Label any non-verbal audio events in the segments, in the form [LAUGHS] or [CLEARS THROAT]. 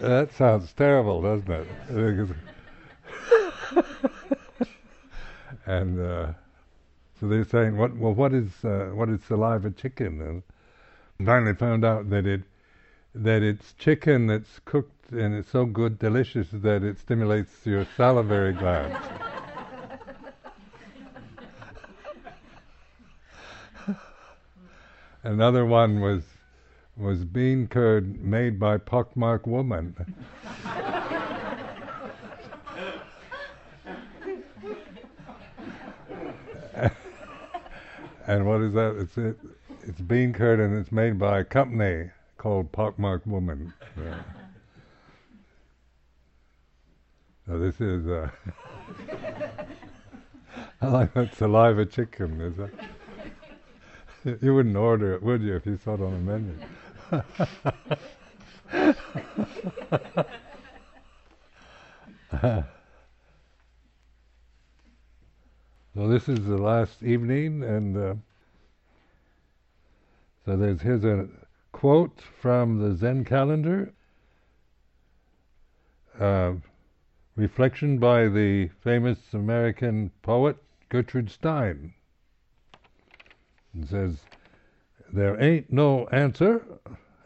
that sounds terrible, doesn't it? [LAUGHS] and uh, so they're saying, "What? Well, what is uh, what is saliva chicken?" And finally found out that it that it's chicken that's cooked and it's so good, delicious that it stimulates your salivary glands. [LAUGHS] Another one was was bean curd made by pockmark woman. and what is that? It's it, it's bean curd and it's made by a company called Pockmark Woman. Yeah. This is. Uh, [LAUGHS] I like that saliva chicken. Is that? [LAUGHS] You wouldn't order it, would you, if you saw it on the menu? [LAUGHS] so this is the last evening, and uh, so there's here's a quote from the Zen calendar. Uh, reflection by the famous American poet Gertrude Stein. It says, There ain't no answer,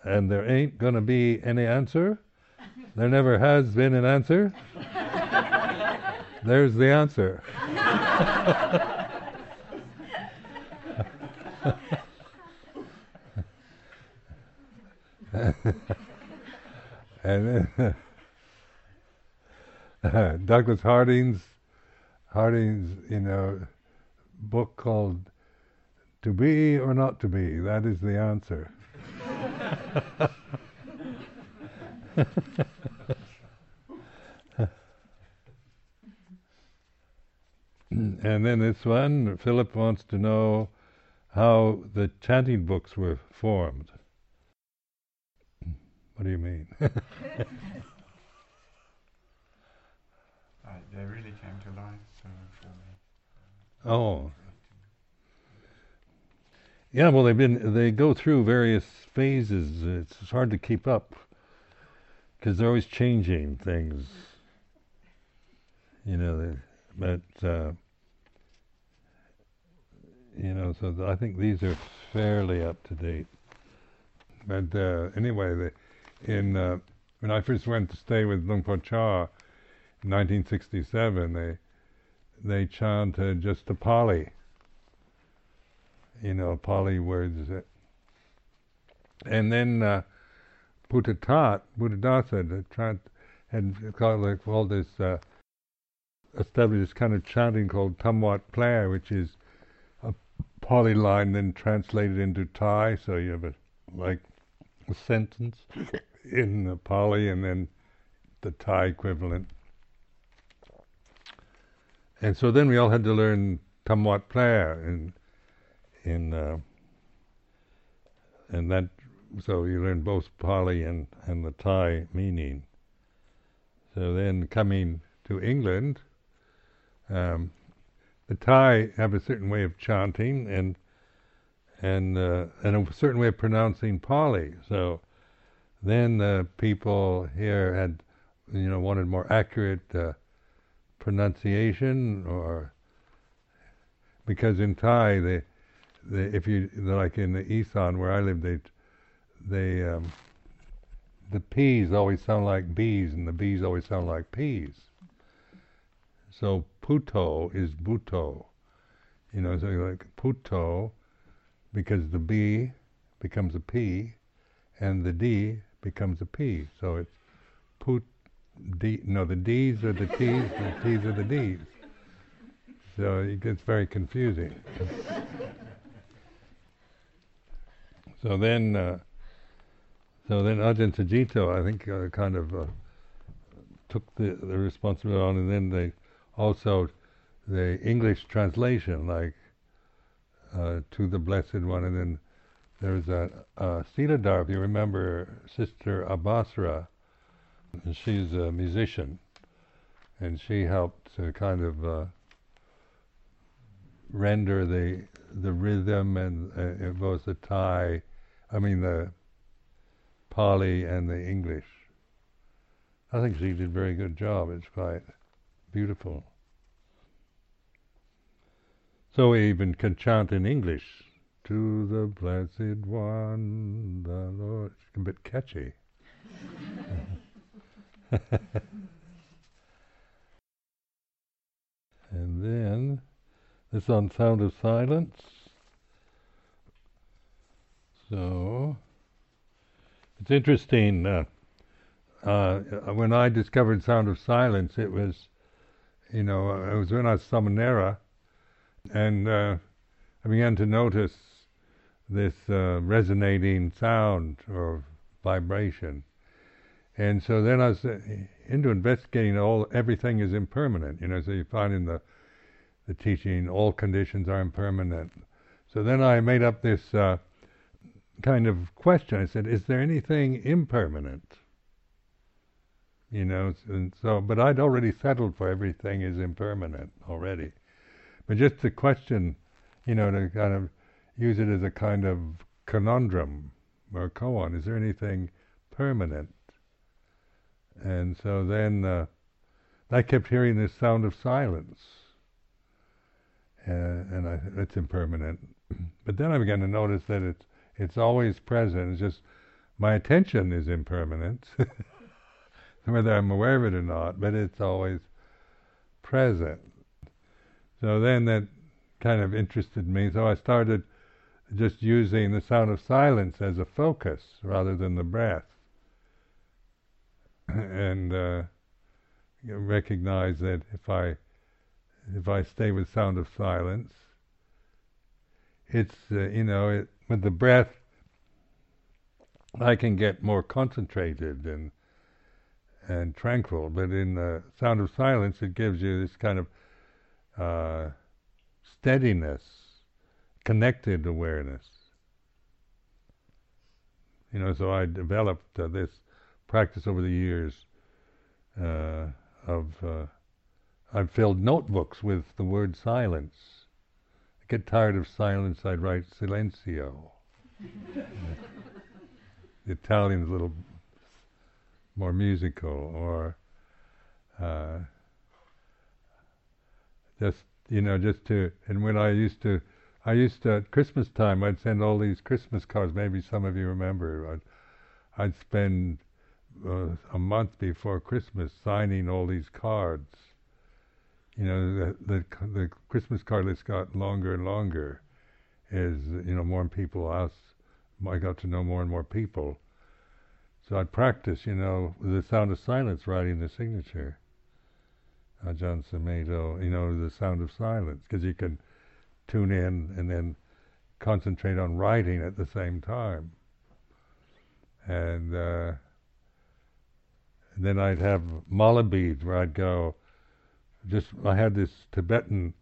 and there ain't going to be any answer. There never has been an answer. [LAUGHS] There's the answer. and then, uh, [LAUGHS] Douglas Harding's Harding's you know book called "To Be or Not to Be." That is the answer. [LAUGHS] and then this one, Philip wants to know how the chanting books were formed. What do you mean? [LAUGHS] uh, they really came to life uh, for me. Oh. Yeah, well, they've been they go through various phases. It's hard to keep up because they're always changing things. You know, but uh, you know, so th- I think these are fairly up to date. But uh, anyway, the, in uh, when I first went to stay with Luang Por Chah in 1967, they they chanted just a Pali, you know, Pali words. That, and then uh, Buddha Buddhadasa had tried, had called, like, called this, uh, established this kind of chanting called Tamwat Player, which is a Pali line then translated into Thai, so you have a, like a sentence [LAUGHS] in the Pali and then the Thai equivalent. And so then we all had to learn Tamwat Prayer in in uh, and that so you learn both Pali and, and the Thai meaning. So then coming to England, um, the Thai have a certain way of chanting and and uh, and a certain way of pronouncing Pali. So then the people here had, you know, wanted more accurate uh, pronunciation, or because in Thai, they, they if you like in the Isan where I live, they they um, the P's always sound like B's, and the B's always sound like P's. So puto is buto, you know, so like puto, because the B becomes a P, and the D becomes a P. So it's put D. No, the D's are the T's, the T's are the D's. So it gets very confusing. So then, uh, so then Ajahn I think, uh, kind of uh, took the, the responsibility on, and then they also the English translation, like uh, to the Blessed One, and then there's a, a Siladhar, if you remember, Sister Abhassara, and she's a musician, and she helped kind of uh, render the the rhythm and uh, both the Thai, I mean the Pali and the English. I think she did a very good job. It's quite beautiful. So we even can chant in English. To the Blessed One, the Lord. It's a bit catchy. [LAUGHS] and then this on Sound of Silence. So it's interesting. Uh, uh, when I discovered Sound of Silence, it was, you know, it was when I was Samanera, and uh, I began to notice this uh, resonating sound or vibration. And so then I was uh, into investigating all everything is impermanent. You know, so you find in the the teaching all conditions are impermanent. So then I made up this uh, kind of question. I said, "Is there anything impermanent?" You know, and so but I'd already settled for everything is impermanent already. But just the question, you know, to kind of use it as a kind of conundrum or koan. Is there anything permanent? And so then uh, I kept hearing this sound of silence, uh, and I, it's impermanent. [CLEARS THROAT] but then I began to notice that it's it's always present. It's just my attention is impermanent, [LAUGHS] whether I'm aware of it or not. But it's always present. So then that kind of interested me. So I started just using the sound of silence as a focus rather than the breath. [CLEARS THROAT] and uh, recognize that if I if I stay with sound of silence, it's uh, you know it, with the breath I can get more concentrated and and tranquil, but in the sound of silence it gives you this kind of uh, steadiness, connected awareness. You know, so I developed uh, this practice over the years uh, of uh, I've filled notebooks with the word silence. I get tired of silence, I'd write silencio. [LAUGHS] the Italian's a little more musical, or uh, just you know, just to. And when I used to, I used to at Christmas time, I'd send all these Christmas cards. Maybe some of you remember. I'd, I'd spend uh, a month before Christmas signing all these cards. You know, the, the, the Christmas card list got longer and longer as you know more people asked. I got to know more and more people. So I'd practice, you know, the sound of silence, writing the signature. Ajahn Sumedho, you know, the sound of silence, because you can tune in and then concentrate on writing at the same time. And uh, and then I'd have mala beads where I'd go. Just I had this Tibetan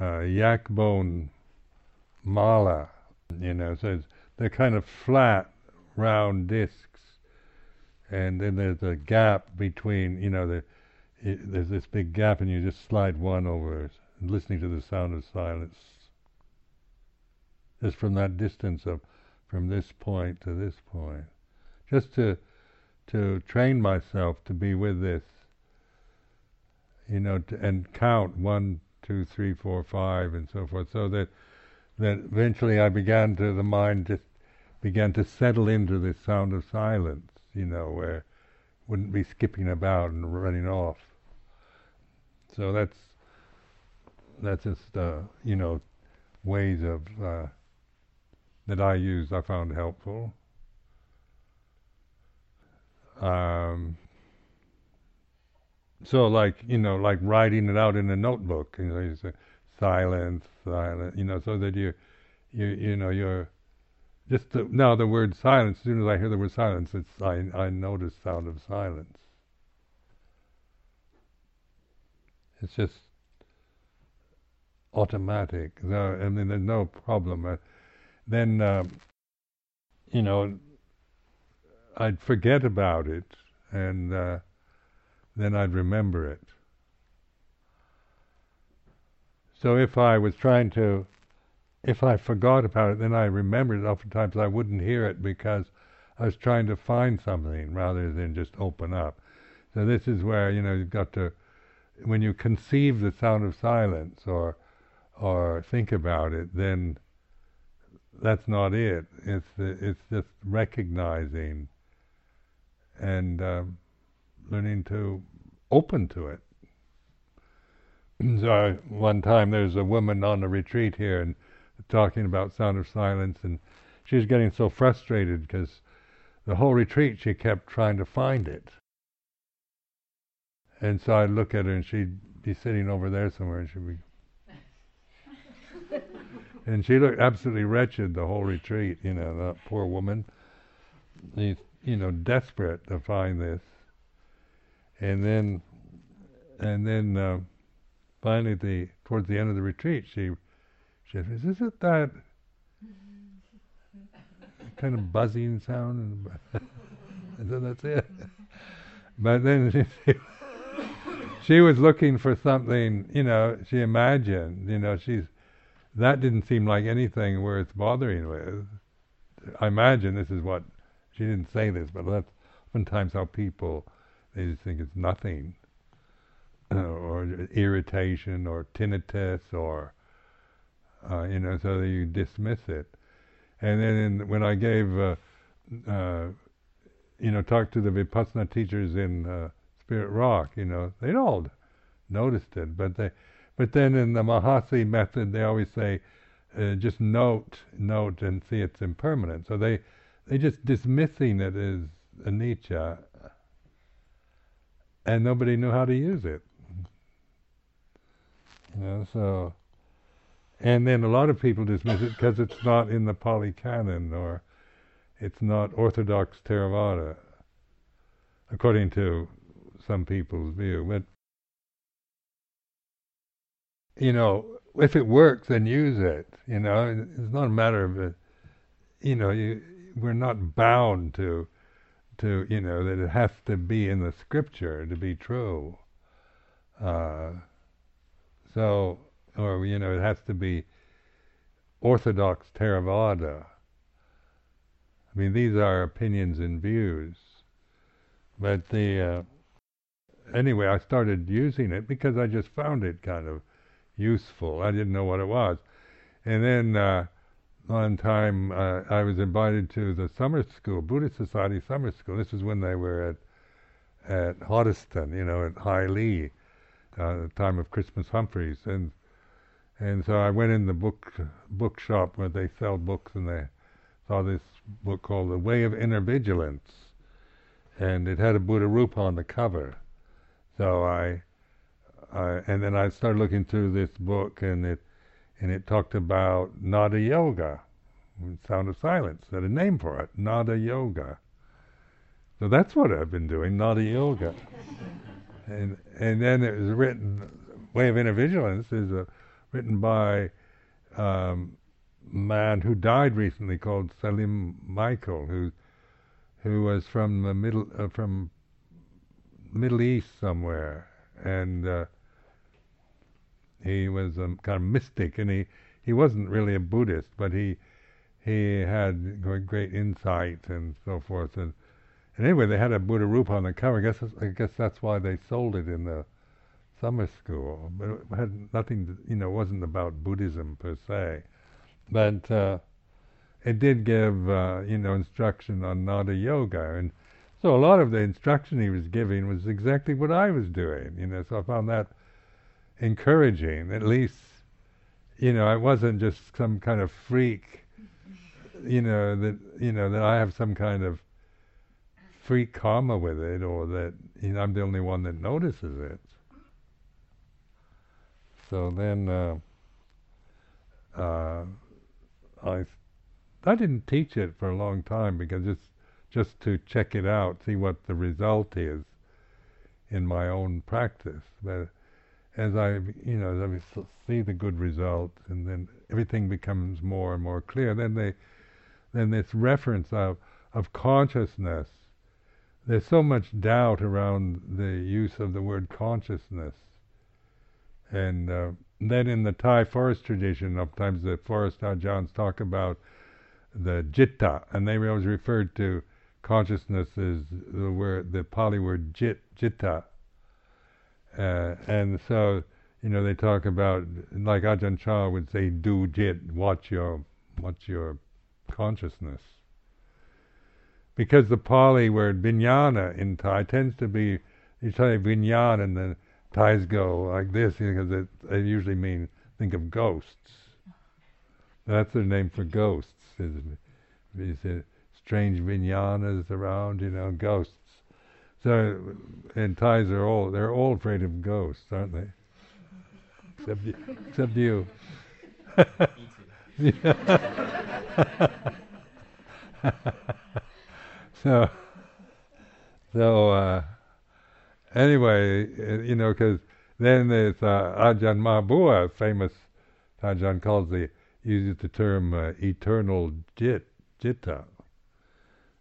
uh, yak bone mala, you know. So they're kind of flat, round discs, and then there's a gap between, you know, the it, there's this big gap, and you just slide one over, listening to the sound of silence. Just from that distance of, from this point to this point, just to to train myself to be with this, you know, to, and count one, two, three, four, five, and so forth, so that that eventually I began to the mind just began to settle into this sound of silence, you know, where wouldn't be skipping about and running off. So that's that's just uh, you know ways of uh, that I use I found helpful. Um, so like you know, like writing it out in a notebook, you know, you say silence, silence, you know, so that you, you, you know, you're just the, now the word silence. As soon as I hear the word silence, it's I I notice sound of silence. It's just automatic. No, I mean, there's no problem. Uh, then, um, you know, I'd forget about it, and uh, then I'd remember it. So if I was trying to, if I forgot about it, then I remembered it. Oftentimes I wouldn't hear it because I was trying to find something rather than just open up. So this is where you know you've got to, when you conceive the sound of silence or or think about it, then that's not it. It's it's just recognizing and um, learning to open to it. so I, one time there was a woman on a retreat here and talking about sound of silence, and she was getting so frustrated because the whole retreat she kept trying to find it. And so I'd look at her and she'd be sitting over there somewhere and she'd be [LAUGHS] and she looked absolutely wretched the whole retreat, you know, that poor woman. She's, you know, desperate to find this. And then and then uh, finally the towards the end of the retreat she she said, Is it that [LAUGHS] kind of buzzing sound? [LAUGHS] And so that's it. But then [LAUGHS] she, she was looking for something, you know, she imagined, you know, she's that didn't seem like anything worth bothering with. I imagine this is what she didn't say this, but that's oftentimes how people they just think it's nothing, or irritation, or tinnitus, or uh, you know, so you dismiss it. And then in, when I gave, uh, uh, you know, talked to the vipassana teachers in uh, Spirit Rock, you know, they'd all noticed it, but they but then in the Mahasi method, they always say, uh, just note, note, and see its impermanent. So they they just dismissing it as anicca, and nobody knew how to use it. You know, so and then a lot of people dismiss it because it's not in the Pali Canon or it's not Orthodox Theravada, according to some people's view. But you know, if it works, then use it. You know, it's not a matter of, uh, you know, you, we're not bound to, to you know, that it has to be in the scripture to be true. Uh, so, or you know, it has to be orthodox Theravada. I mean, these are opinions and views, but the uh, anyway, I started using it because I just found it kind of useful. I didn't know what it was. And then uh, one time uh, I was invited to the summer school, Buddhist Society summer school. This is when they were at at Hoddesdon, you know, at High Leigh, uh, the time of Christmas Humphreys, and and so I went in the book bookshop where they sell books, and they saw this book called The Way of Inner Vigilance, and it had a Buddha Rupa on the cover. So I uh, and then I started looking through this book, and it and it talked about Nada Yoga, Sound of Silence, had a name for it, Nada Yoga. So that's what I've been doing, Nada Yoga. and and then it was written, Way of Inner Vigilance is a, written by um, a man who died recently called Salim Michael, who who was from the middle uh, from Middle East somewhere, and uh, he was a kind of mystic, and he, he wasn't really a Buddhist, but he he had great insight and so forth. And, and anyway, they had a Buddha Rupa on the cover. I guess I guess that's why they sold it in the summer school. But it had nothing, to, you know, it wasn't about Buddhism per se, but uh, it did give uh, you know instruction on Nada Yoga, and so a lot of the instruction he was giving was exactly what I was doing. You know, so I found that encouraging. At least, you know, I wasn't just some kind of freak. You know that you know that I have some kind of freak karma with it, or that you know, I'm the only one that notices it. So then, uh, uh, I I didn't teach it for a long time because it's just to check it out, see what the result is in my own practice. But as I, you know, as I see the good results, and then everything becomes more and more clear. Then they, then this reference of of consciousness. There's so much doubt around the use of the word consciousness, and uh, then in the Thai forest tradition, sometimes the forest ajahns talk about the jitta, and they always referred to consciousness as the word, the Pali word jit, jitta. Uh, and so, you know, they talk about, like Ajahn Chah would say, do jit, watch your, watch your consciousness. Because the Pali word vijnana in Thai tends to be, you say vijnana and the Thais go like this because it, it usually mean, think of ghosts. That's their name for ghosts? Is it strange vijnanas around, you know, ghosts. So, and Thais are all, they're all afraid of ghosts, aren't they? Except you. Except you. [LAUGHS] so, so uh, anyway, you know, because then there's uh, Ajahn Maha Bua, famous Ajahn calls the uses the term uh, eternal jit, jitta.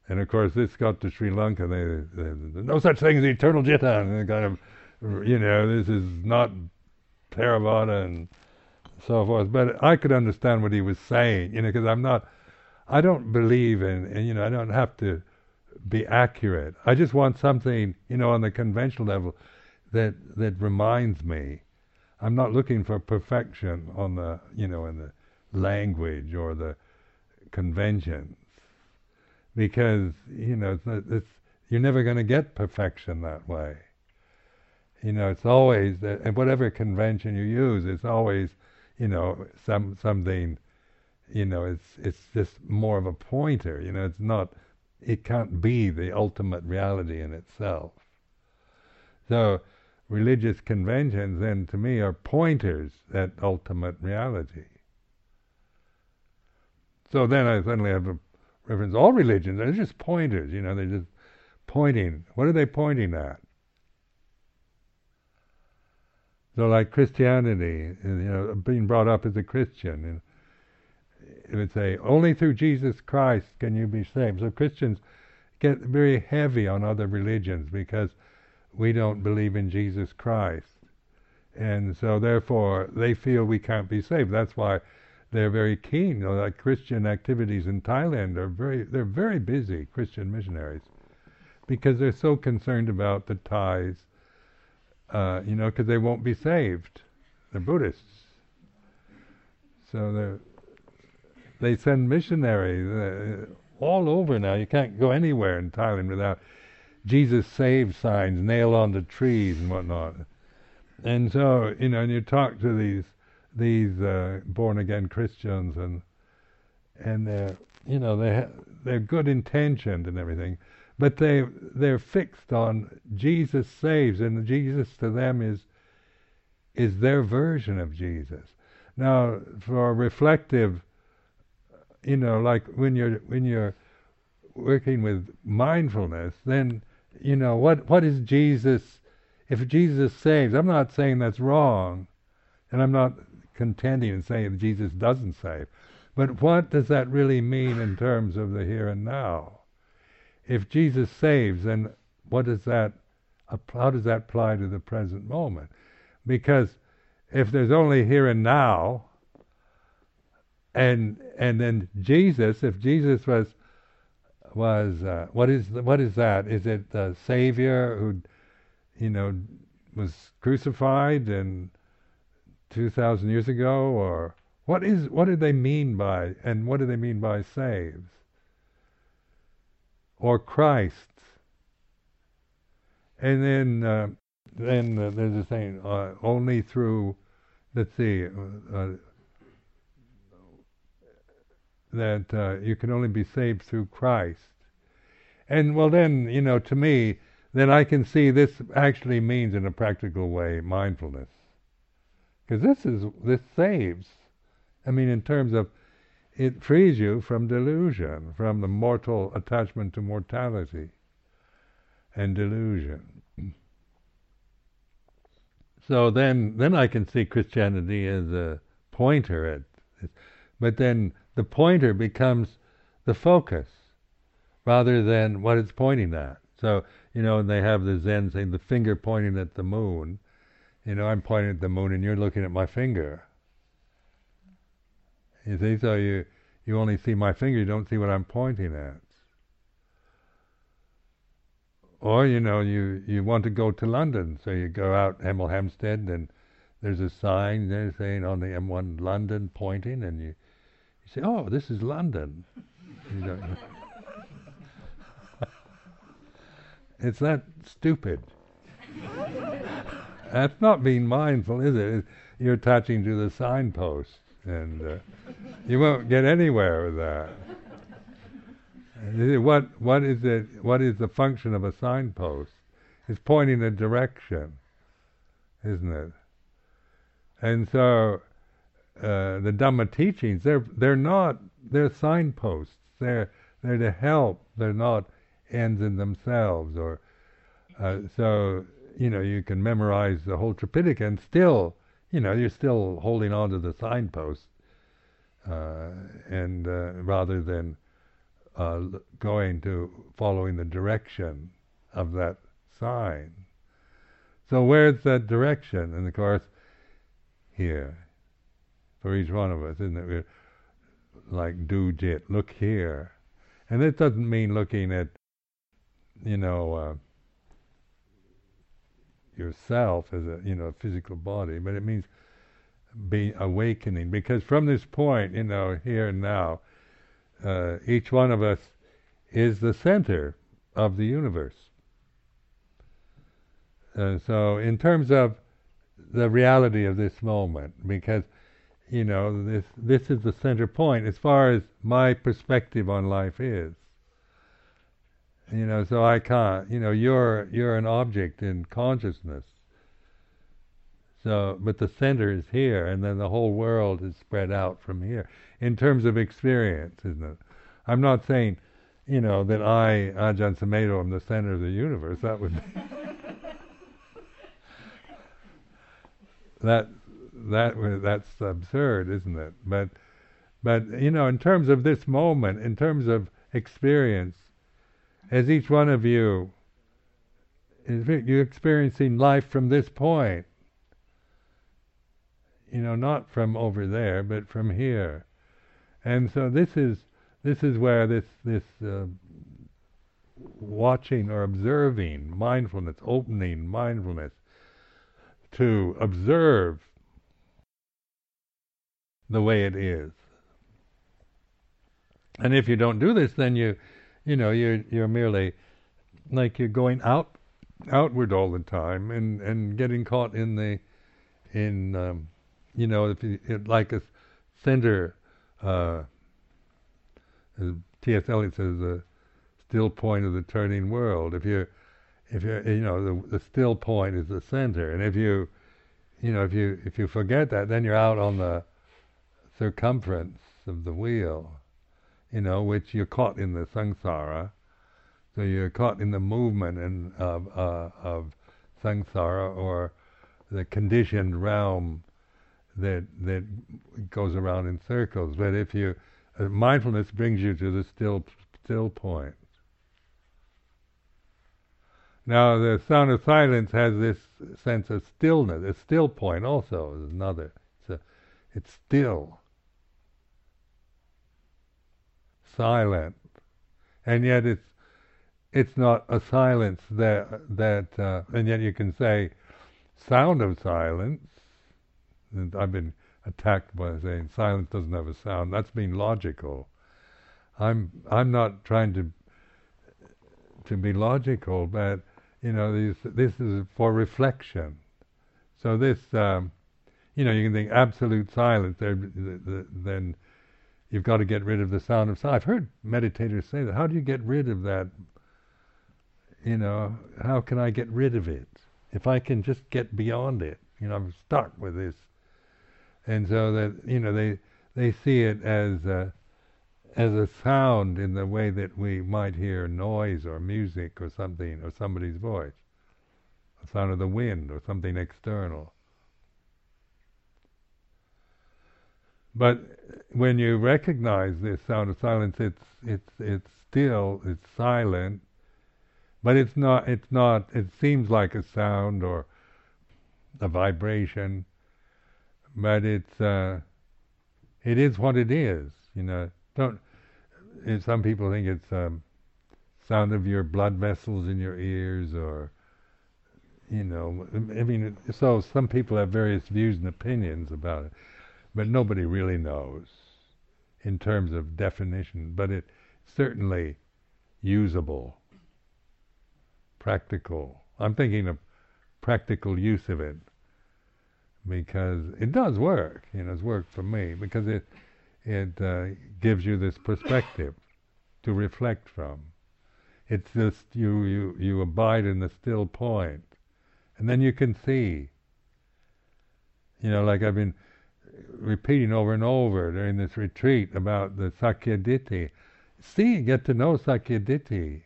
And of course, this got to Sri Lanka. They, they, there's no such thing as eternal jitta. And they kind of, you know, this is not Theravada and so forth. But I could understand what he was saying, you know, because I'm not, I don't believe in, in, you know, I don't have to be accurate. I just want something, you know, on the conventional level that that reminds me. I'm not looking for perfection on the, you know, in the language or the conventions, because you know it's, it's you're never going to get perfection that way. You know, it's always and whatever convention you use, it's always, you know, some something. You know, it's it's just more of a pointer. You know, it's not. It can't be the ultimate reality in itself. So, religious conventions, then, to me, are pointers at ultimate reality. So then I suddenly have a reference. All religions, they're just pointers, you know, they're just pointing. What are they pointing at? So like Christianity, you know, being brought up as a Christian, and it would say, only through Jesus Christ can you be saved. So Christians get very heavy on other religions because we don't believe in Jesus Christ. And so therefore they feel we can't be saved. That's why they're very keen. You know, like Christian activities in Thailand are very they're very busy Christian missionaries because they're so concerned about the Thais. Uh, you know, because they won't be saved. They're Buddhists, so they they send missionaries uh, all over now. You can't go anywhere in Thailand without Jesus save signs nailed on the trees and whatnot. And so, you know, and you talk to these these uh, born again Christians and and they're you know they they're good intentioned and everything, but they they're fixed on Jesus saves and Jesus to them is is their version of Jesus. Now for reflective, you know, like when you're when you're working with mindfulness, then you know what what is Jesus? If Jesus saves, I'm not saying that's wrong, and I'm not contending and saying Jesus doesn't save. But what does that really mean in terms of the here and now? If Jesus saves, then what does that how does that apply to the present moment? Because if there's only here and now, and and then Jesus, if Jesus was was uh, what is the, what is that? Is it the Savior who, you know, was crucified and 2,000 years ago, or what is what do they mean by and what do they mean by saves? Or Christ? And then uh, then uh, there's a saying uh, only through let's see uh, uh, that uh, you can only be saved through Christ. And well, then you know, to me, then I can see this actually means in a practical way mindfulness because this is this saves. I mean, in terms of it frees you from delusion, from the mortal attachment to mortality and delusion. So then, then I can see Christianity as a pointer at, but then the pointer becomes the focus rather than what it's pointing at. So you know, they have the Zen saying the finger pointing at the moon, you know, I'm pointing at the moon and you're looking at my finger. You see, so you you only see my finger, you don't see what I'm pointing at. or you know, you you want to go to London, so you go out Hemel Hempstead, and there's a sign there saying on the M1 London pointing, and you you say, oh, this is London. [LAUGHS] it's that stupid. [LAUGHS] That's not being mindful, is it? You're attaching to the signpost, and uh, you won't get anywhere with that. What what is it? What is the function of a signpost? It's pointing a direction, isn't it? And so uh, the Dhamma teachings they're they're not they're signposts. They're they're to help. They're not ends in themselves. Or uh, so you know you can memorize the whole Tripitaka and still you know you're still holding on to the signpost, uh, and uh, rather than uh, going to following the direction of that sign. So where's that direction? And of course, here, for each one of us, isn't it? We're like do jit, look here, and it doesn't mean looking at, you know, uh, yourself as a you know physical body, but it means be awakening. Because from this point, you know, here and now, uh, each one of us is the center of the universe. Uh, so, in terms of the reality of this moment, because you know this this is the center point as far as my perspective on life is. You know, so I can't. You know, you're you're an object in consciousness. So, but the center is here, and then the whole world is spread out from here in terms of experience, isn't it? I'm not saying, you know, that I, Ajahn Sumedho, am the center of the universe. That would be [LAUGHS] that that that's absurd, isn't it? But but you know, in terms of this moment, in terms of experience, as each one of you is you're experiencing life from this point. You know, not from over there, but from here. And so this is this is where this this uh, watching or observing mindfulness, opening mindfulness to observe the way it is. And if you don't do this, then you, you know, you're you're merely like you're going out outward all the time and and getting caught in the in um, you know if you, like a center. Uh, T.S. Eliot says the still point of the turning world. If you if you you know the the still point is the center, and if you you know if you if you forget that, then you're out on the circumference of the wheel, you know, which you're caught in the samsara. So you're caught in the movement and of uh, of samsara or the conditioned realm that that goes around in circles. But if you uh, mindfulness brings you to the still still point. Now the sound of silence has this sense of stillness. A still point also is another. It's a, it's still, silent, and yet it's it's not a silence that that uh, and yet you can say sound of silence. And I've been attacked by saying silence doesn't have a sound. That's being logical. I'm I'm not trying to to be logical, but you know, these, this is for reflection. So this, um, you know, you can think absolute silence. Then you've got to get rid of the sound of. I've heard meditators say that. How do you get rid of that? You know, how can I get rid of it? If I can just get beyond it, you know, I'm stuck with this and so that you know they they see it as a, as a sound in the way that we might hear noise or music or something or somebody's voice, the sound of the wind or something external. But when you recognize this sound of silence, it's it's it's still, it's silent, but it's not it's not it seems like a sound or a vibration but it's uh, it is what it is. You know, don't. Some people think it's um, sound of your blood vessels in your ears, or you know, I mean, so some people have various views and opinions about it, but nobody really knows in terms of definition. But it's certainly usable, practical. I'm thinking of practical use of it because it does work. You know, it's worked for me because it it uh, gives you this perspective to reflect from. It's just you you you abide in the still point, and then you can see. You know, like I've been repeating over and over during this retreat about the sakkayaditthi. See, get to know sakkayaditthi.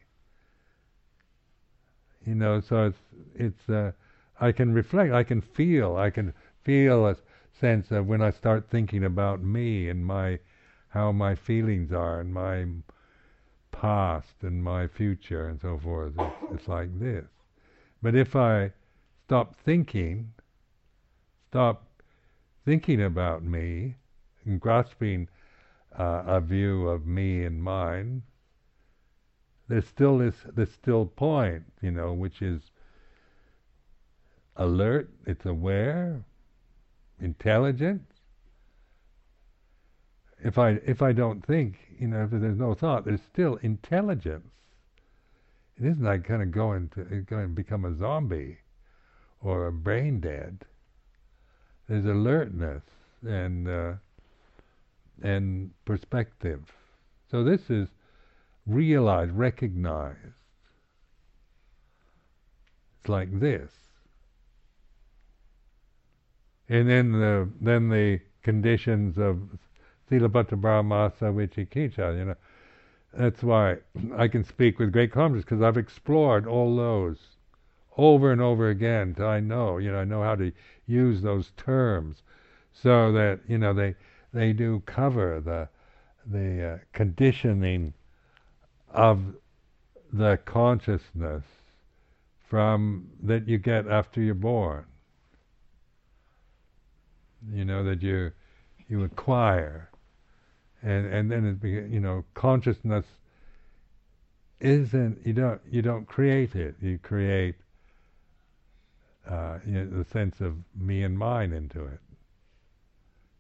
You know, so it's it's. Uh, I can reflect. I can feel. I can feel a sense of when I start thinking about me and my how my feelings are and my past and my future and so forth. It's, it's like this. But if I stop thinking, stop thinking about me and grasping uh, a view of me and mine, there's still this this still point, you know, which is alert, it's aware, intelligent. If I if I don't think, you know, if there's no thought, there's still intelligence. It isn't like kind of going to going to become a zombie or a brain dead. There's alertness and uh, and perspective. So this is realized, recognized. It's like this. And then the then the conditions of Silabbata Paramasa Vicikiccha, you know. That's why I can speak with great confidence because I've explored all those over and over again. I know, you know, I know how to use those terms so that you know they they do cover the the uh, conditioning of the consciousness from that you get after you're born. You know that you you acquire, and and then it you know consciousness isn't you don't you don't create it. You create uh, you know, the sense of me and mine into it.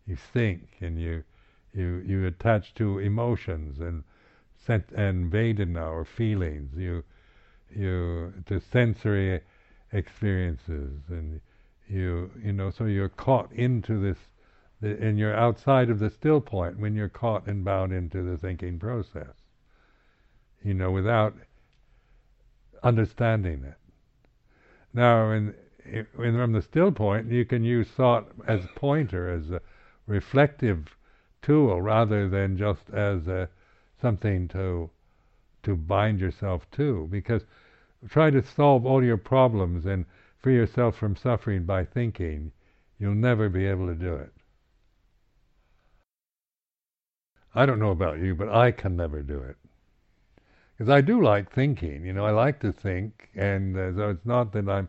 You think and you you you attach to emotions and sent and Vedana or feelings. You you to sensory experiences and you you know so you're caught into this and you're outside of the still point when you're caught and bound into the thinking process you know without understanding it now in, from the still point you can use thought as a pointer as a reflective tool rather than just as a something to to bind yourself to. Because try to solve all your problems and free yourself from suffering by thinking. You'll never be able to do it. I don't know about you but I can never do it. Because I do like thinking you know I like to think and uh, so it's not that I'm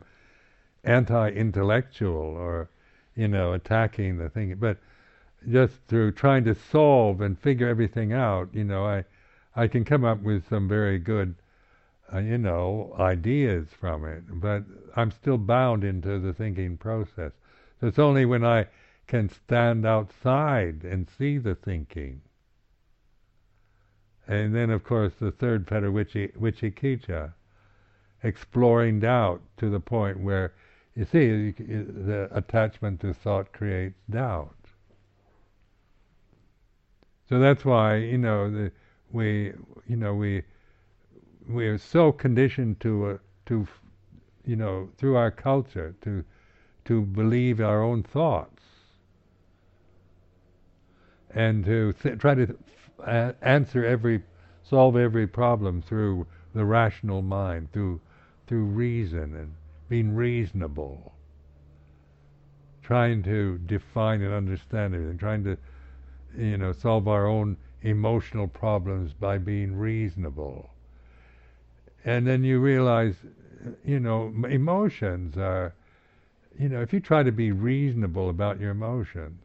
anti-intellectual or you know attacking the thing, but just through trying to solve and figure everything out, you know, I I can come up with some very good, uh, you know, ideas from it, but I'm still bound into the thinking process. So it's only when I can stand outside and see the thinking. And then, of course, the third peta, vicikiccha, exploring doubt to the point where, you see, the attachment to thought creates doubt. So that's why you know the, we you know we we are so conditioned to uh, to you know through our culture to to believe our own thoughts and to th- try to th- answer every solve every problem through the rational mind through through reason and being reasonable trying to define and understand and trying to you know, solve our own emotional problems by being reasonable. And then you realize, you know, emotions are, you know, if you try to be reasonable about your emotions,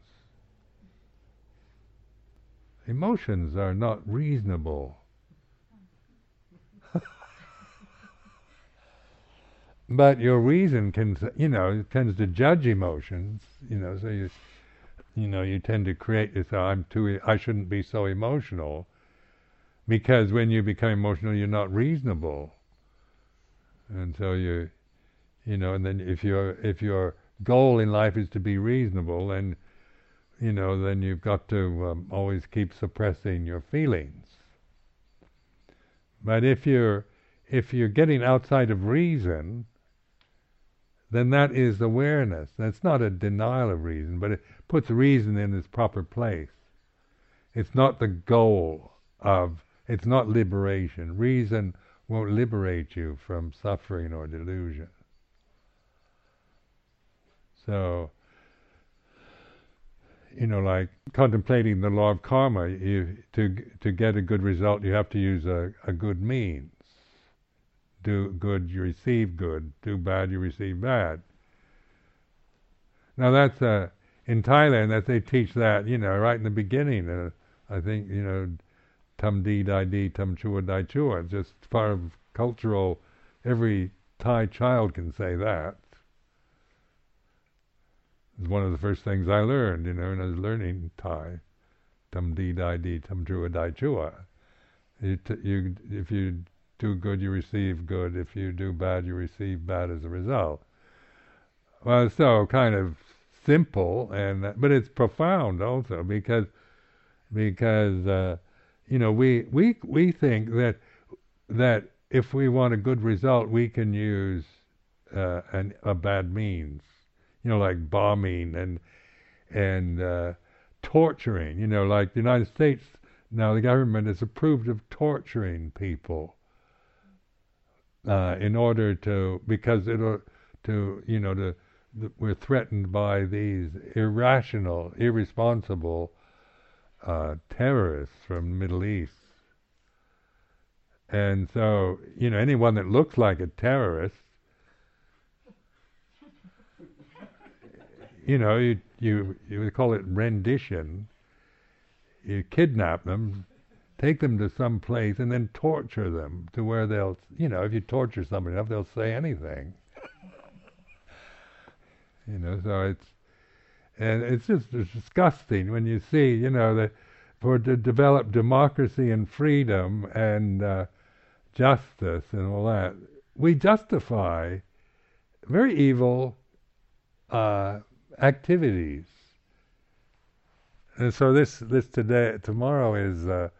emotions are not reasonable. But your reason can, you know, tends to judge emotions, you know, so you, you know, you tend to create this. Oh, I'm too. I shouldn't be so emotional, because when you become emotional, you're not reasonable, and so you, you know, and then if your if your goal in life is to be reasonable, and you know, then you've got to um, always keep suppressing your feelings. But if you're if you're getting outside of reason, then that is awareness. That's not a denial of reason, but it puts reason in its proper place. It's not the goal of, it's not liberation. Reason won't liberate you from suffering or delusion. So, you know, like contemplating the law of karma, you, to to get a good result, you have to use a, a good means do good, you receive good. Do bad, you receive bad. Now that's uh, in Thailand that they teach that, you know, right in the beginning. Uh, I think you know, tum di dai di, tum chua dai chua. Just part of cultural. Every Thai child can say that. It's one of the first things I learned, you know, when I was learning Thai. Tum di dai di, tum chua dai chua. You, t- you, if you do good, you receive good. If you do bad, you receive bad as a result. Well, so kind of simple, and but it's profound also because because uh, you know we we we think that that if we want a good result, we can use uh, an, a bad means, you know, like bombing and and uh, torturing. You know, like the United States now, the government has approved of torturing people uh, in order to because it'll to you know to we're threatened by these irrational, irresponsible uh, terrorists from the Middle East. And so, you know, anyone that looks like a terrorist, you know, you you you would call it rendition. You kidnap them, take them to some place and then torture them to where they'll, you know, if you torture somebody enough, they'll say anything. [LAUGHS] you know, so it's, and it's just it's disgusting when you see, you know, that for to develop democracy and freedom and uh, justice and all that, we justify very evil uh, activities. And so this this today tomorrow is uh,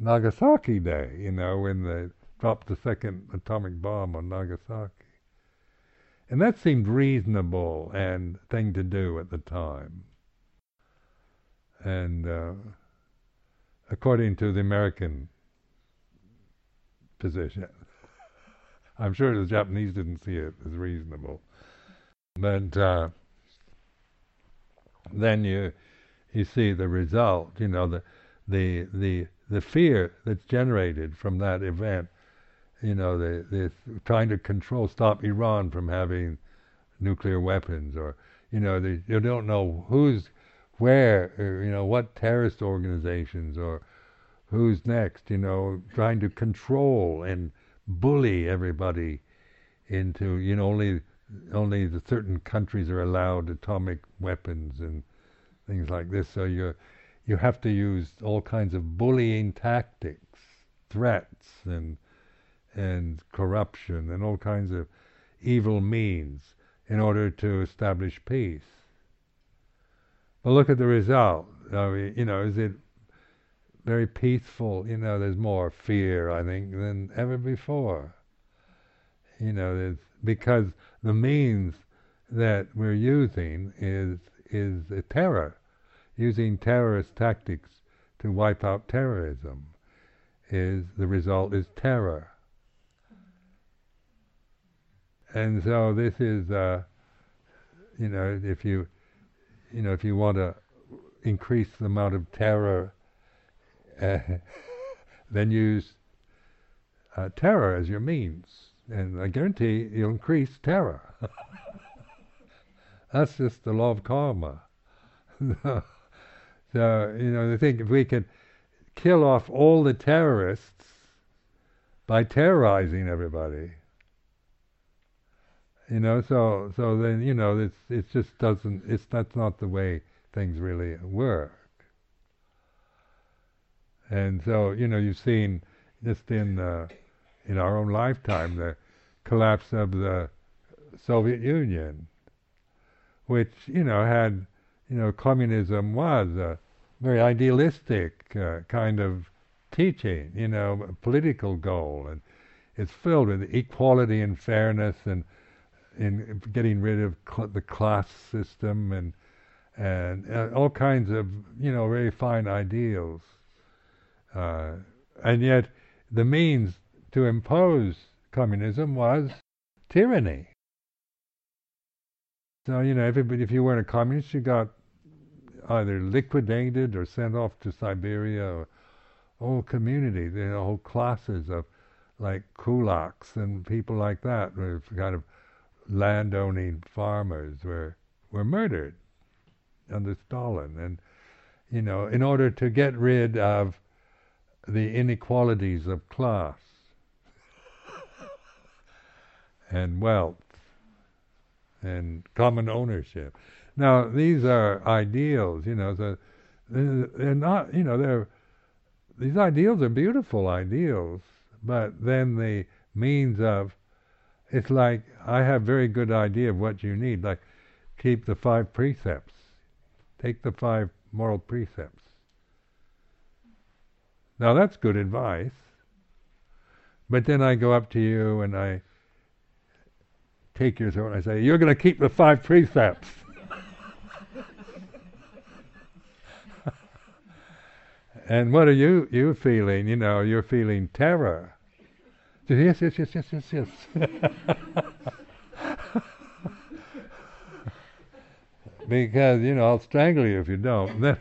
Nagasaki Day, you know, when they dropped the second atomic bomb on Nagasaki. And that seemed reasonable and thing to do at the time. And uh, according to the American position, [LAUGHS] I'm sure the Japanese didn't see it as reasonable. But uh, then you you see the result, you know, the the the the fear that's generated from that event, you know, the, the trying to control, stop Iran from having nuclear weapons, or you know, the, you don't know who's where, or, you know, what terrorist organizations, or who's next, you know, trying to control and bully everybody into, you know, only only the certain countries are allowed atomic weapons and things like this. So you're you have to use all kinds of bullying tactics, threats, and and corruption, and all kinds of evil means in order to establish peace. But look at the result. I mean, you know, is it very peaceful? You know, there's more fear, I think, than ever before. You know, there's, because the means that we're using is is terror using terrorist tactics to wipe out terrorism is the result is terror. And so this is, uh, you know, if you, you know, if you want to increase the amount of terror, uh, [LAUGHS] then use uh, terror as your means, and I guarantee you'll increase terror. [LAUGHS] That's just the law of karma. [LAUGHS] So, you know, they think if we could kill off all the terrorists by terrorizing everybody, You know, so so then you know it's it just doesn't it's that's not the way things really work. And so you know you've seen just in uh, in our own lifetime the collapse of the Soviet Union, which you know had you know communism was a very idealistic uh, kind of teaching, you know, a political goal, and it's filled with equality and fairness and in getting rid of cl- the class system and and uh, all kinds of you know very fine ideals, uh, and yet the means to impose communism was tyranny. So you know, everybody, if you weren't a communist, you got either liquidated or sent off to Siberia, or whole communities, you know, whole classes of like kulaks and people like that, were kind of landowning farmers were were murdered under Stalin, and you know, in order to get rid of the inequalities of class [LAUGHS] and wealth and common ownership. Now, these are ideals, you know. So they're not, you know, they're these ideals are beautiful ideals, but then the means of it's like I have very good idea of what you need. Like keep the five precepts, take the five moral precepts. Now that's good advice. But then I go up to you and I take your throat and I say, You're going to keep the five precepts. And what are you you feeling? You know, you're feeling terror. Yes, yes, yes, yes, yes, yes. [LAUGHS] because you know I'll strangle you if you don't. [LAUGHS]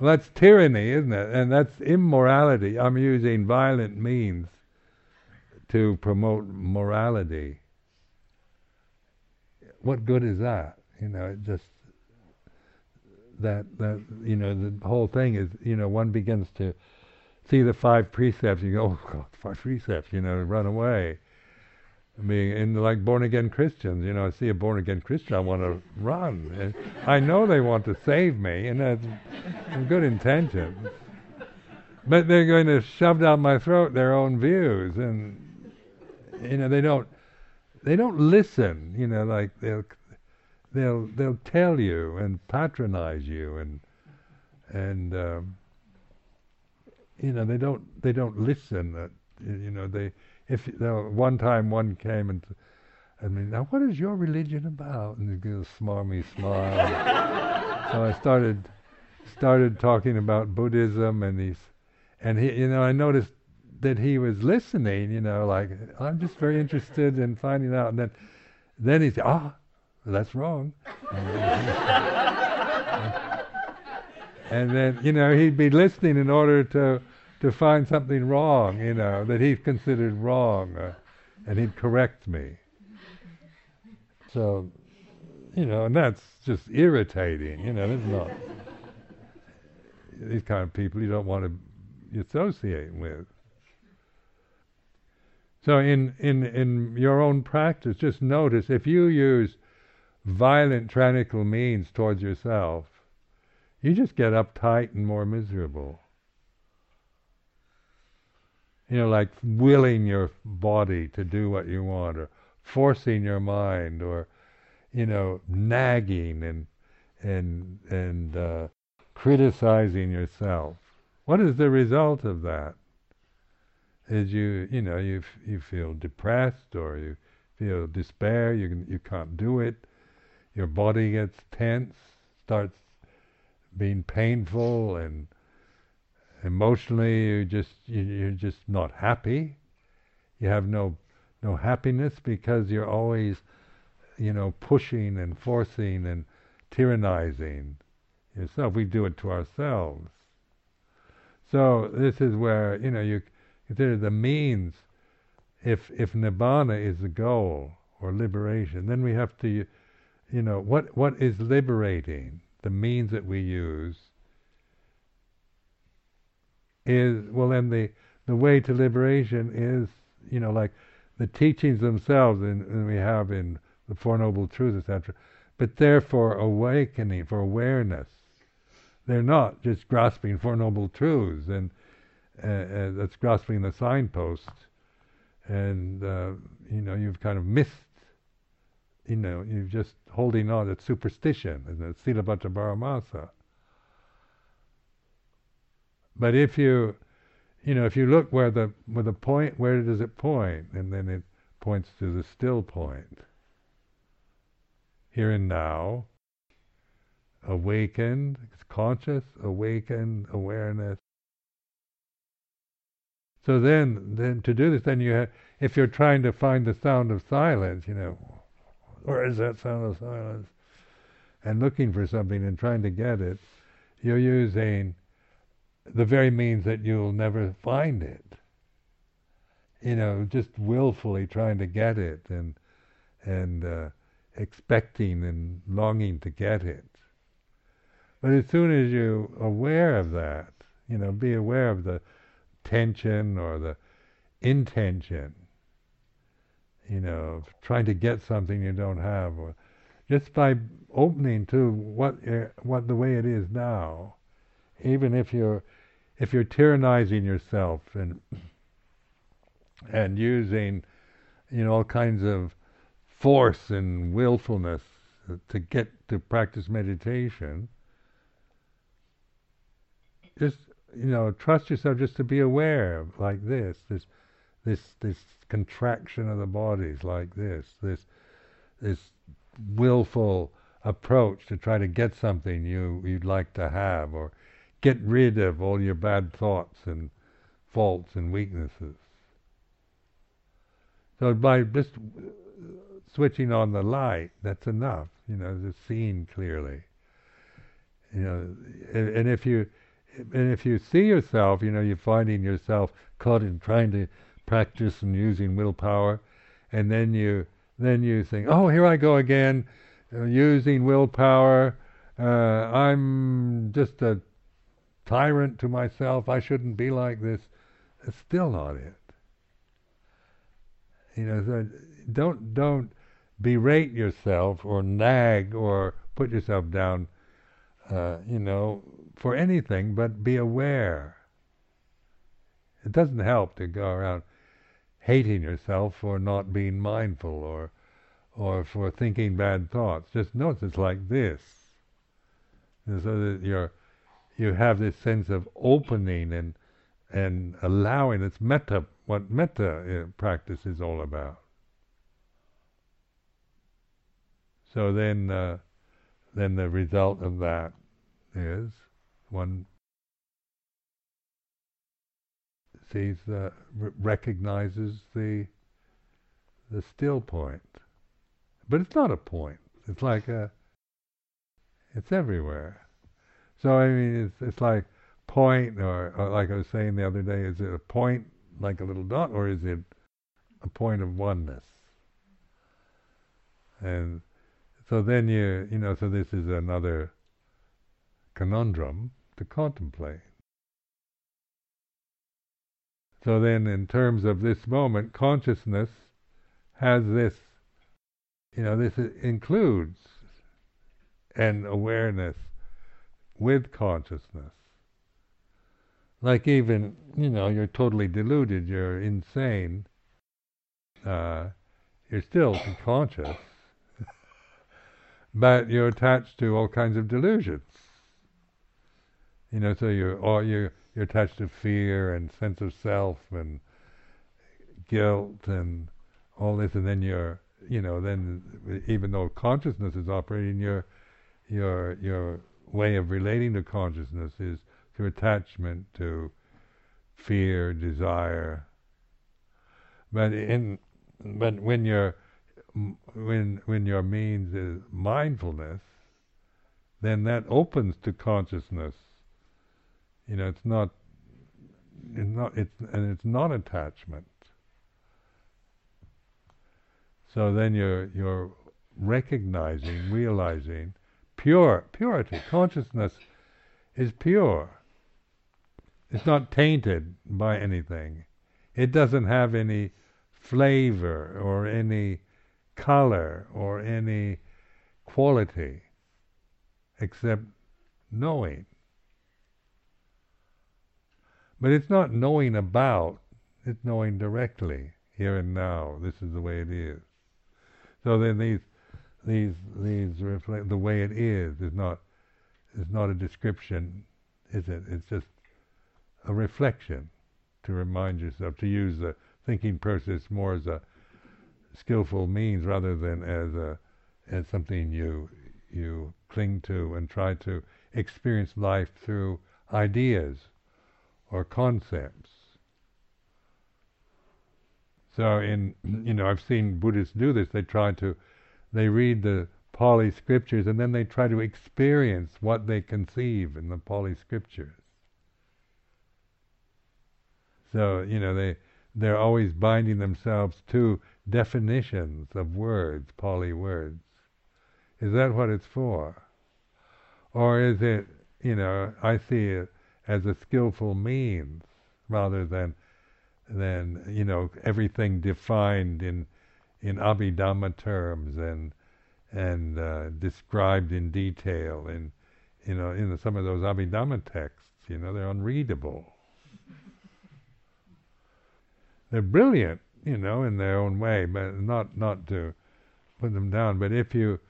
that's tyranny, isn't it? And that's immorality. I'm using violent means to promote morality. What good is that? You know, it just that that you know the whole thing is you know one begins to see the five precepts. You go, oh God, five precepts. You know, run away. I mean, in like born again Christians, you know, I see a born again Christian, I want to run. And I know they want to save me, and that's good intentions. But they're going to shove down my throat their own views, and you know they don't they don't listen. You know, like they'll they'll they'll tell you and patronize you and and um, you know they don't they don't listen. That you know they if one time one came and I mean now what is your religion about? And he gives a smarmy smile. so I started started talking about Buddhism and these and he you know I noticed that he was listening, you know, like I'm just very interested in finding out. And then, then he said, "Ah, well, that's wrong." and then, you know, he'd be listening in order to to find something wrong, you know, that he considered wrong, uh, and he'd correct me. So, you know, and that's just irritating. You know, it's not these kind of people you don't want to associate with. So in, in, in your own practice, just notice if you use violent tyrannical means towards yourself, you just get uptight and more miserable. You know, like willing your body to do what you want, or forcing your mind, or you know, nagging and and and uh, criticizing yourself. What is the result of that? is you you know you f- you feel depressed or you feel despair you can, you can't do it your body gets tense starts being painful and emotionally you just you, you're just not happy. You have no no happiness because you're always you know pushing and forcing and tyrannizing yourself. We do it to ourselves. So this is where you know you consider the means. If if nibbana is the goal or liberation, then we have to, you know, what what is liberating? The means that we use is well. Then the the way to liberation is, you know, like the teachings themselves, and, we have in the Four Noble Truths, etc. But they're for awakening, for awareness. They're not just grasping Four Noble Truths and uh, uh, that's grasping the signpost, and uh, you know you've kind of missed. You know, you're just holding on. It's superstition, and it's Silabbata Paramasa. But if you, you know, if you look where the where the point, where does it point? And then it points to the still point. Here and now, awakened, conscious, awakened awareness. So then, then to do this, then you have, if you're trying to find the sound of silence, you know, where is that sound of silence? And looking for something and trying to get it, you're using the very means that you'll never find it. You know, just willfully trying to get it and and uh, expecting and longing to get it. But as soon as you're aware of that, you know, be aware of the tension or the intention, you know, trying to get something you don't have, or just by opening to what uh, what the way it is now, even if you're if you're tyrannizing yourself and and using you know all kinds of force and willfulness to get to practice meditation, just you know trust yourself just to be aware like this this this this contraction of the bodies like this this this willful approach to try to get something you you'd like to have or get rid of all your bad thoughts and faults and weaknesses. So by just switching on the light, that's enough. You know, just seeing clearly. You know, and, and if you and if you see yourself, you know, you're finding yourself caught in trying to practice and using willpower, and then you then you think, oh, here I go again, uh, using willpower. Uh, I'm just a tyrant to myself. I shouldn't be like this. It's still not it. You know, so don't don't berate yourself or nag or put yourself down. Uh, you know, for anything, but be aware. It doesn't help to go around hating yourself for not being mindful or or for thinking bad thoughts. Just notice it's like this. And so that you're you have this sense of opening and and allowing. It's metta, what metta uh, practice is all about. So then, uh, then the result of that is one sees the recognizes the the still point, but it's not a point. It's like a it's everywhere. So I mean, it's it's like point, or, or like I was saying the other day, is it a point like a little dot, or is it a point of oneness? And so then you you know, so this is another conundrum to contemplate. So then, in terms of this moment, consciousness has this, you know, this includes an awareness with consciousness. Like even, you know, you're totally deluded, you're insane, uh, you're still conscious, but you're attached to all kinds of delusions. You know, so you're or you're you're attached to fear and sense of self and guilt and all this, and then you're, you know, then even though consciousness is operating, your your your way of relating to consciousness is through attachment to fear, desire. But in but when your when when your means is mindfulness, then that opens to consciousness. You know, it's not it's not it's and it's not attachment. So then you're you're recognizing, realizing pure purity. Consciousness is pure. It's not tainted by anything. It doesn't have any flavor or any color or any quality except knowing. But it's not knowing about, it's knowing directly, here and now. This is the way it is. So then these these these reflect the way it is is not is not a description, is it? It's just a reflection to remind yourself to use the thinking process more as a skillful means rather than as a as something you you cling to and try to experience life through ideas or concepts. So in you know I've seen Buddhists do this. They try to they read the Pali scriptures and then they try to experience what they conceive in the Pali scriptures. So you know they they're always binding themselves to definitions of words, Pali words. Is that what it's for? Or is it, you know, I see it as a skillful means rather than than you know everything defined in in abhidhamma terms and and uh, described in detail in you know in some of those abhidhamma texts you know they're unreadable. [LAUGHS] They're brilliant you know in their own way but not not to put them down but if you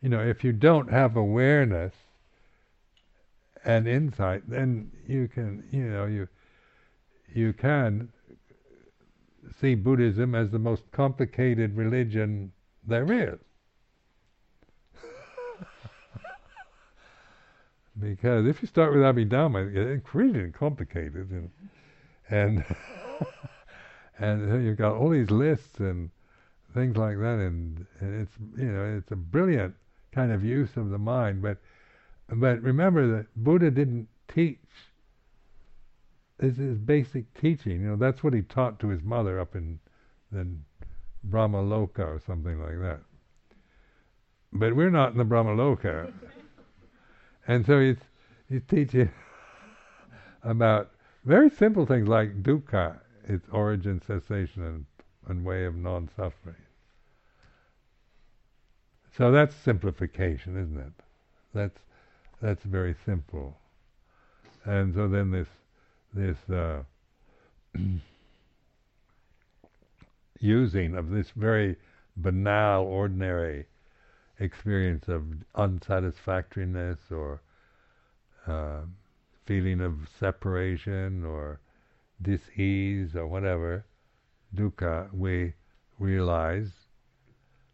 you know if you don't have awareness and insight, then you can, you know, you you can see Buddhism as the most complicated religion there is. [LAUGHS] because if you start with Abhidhamma, it's really complicated, and and [LAUGHS] and you've got all these lists and things like that, and, and it's you know it's a brilliant kind of use of the mind, but but remember that Buddha didn't teach. This is basic teaching. You know, that's what he taught to his mother up in the Brahma Loka or something like that. But we're not in the Brahma Loka. [LAUGHS] and so he's, he's teaching [LAUGHS] about very simple things like dukkha, its origin, cessation, and, and way of non-suffering. So that's simplification, isn't it? That's that's very simple. And so then this this uh, [CLEARS THROAT] using of this very banal, ordinary experience of unsatisfactoriness or uh, feeling of separation or dis-ease or whatever, dukkha, we realize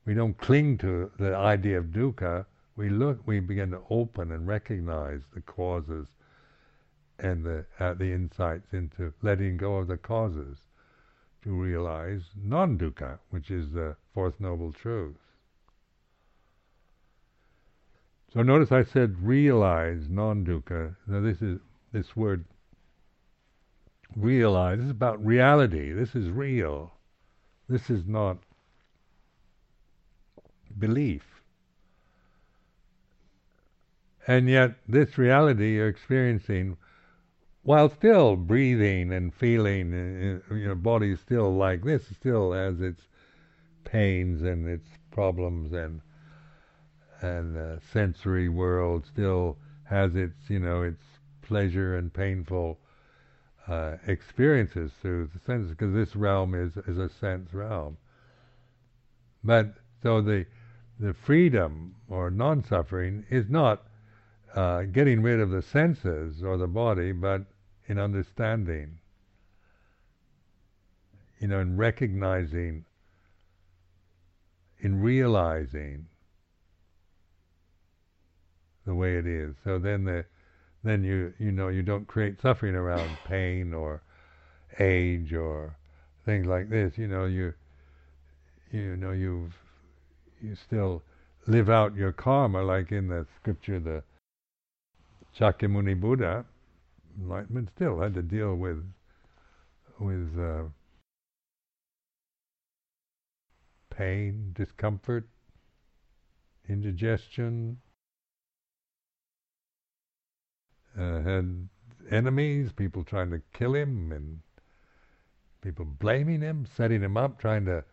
we don't cling to the idea of dukkha, we look, we begin to open and recognize the causes and the uh, the insights into letting go of the causes to realize non-dukkha, which is the fourth noble truth. So notice I said realize non-dukkha. Now this is this word realize. This is about reality. This is real. This is not belief. And yet, this reality you're experiencing, while still breathing and feeling, uh, uh, your body is still like this, still has its pains and its problems and and uh, sensory world still has its you know its pleasure and painful uh, experiences through the senses because this realm is is a sense realm. But so the the freedom or non-suffering is not uh, getting rid of the senses or the body, but in understanding, you know, in recognizing, in realizing the way it is. So then the then you you know you don't create suffering around [COUGHS] pain or age or things like this. You know you you know you've you still live out your karma like in the scripture the Shakyamuni Buddha, enlightenment still had to deal with with uh, pain, discomfort, indigestion, uh, had enemies, people trying to kill him, and people blaming him, setting him up, trying to,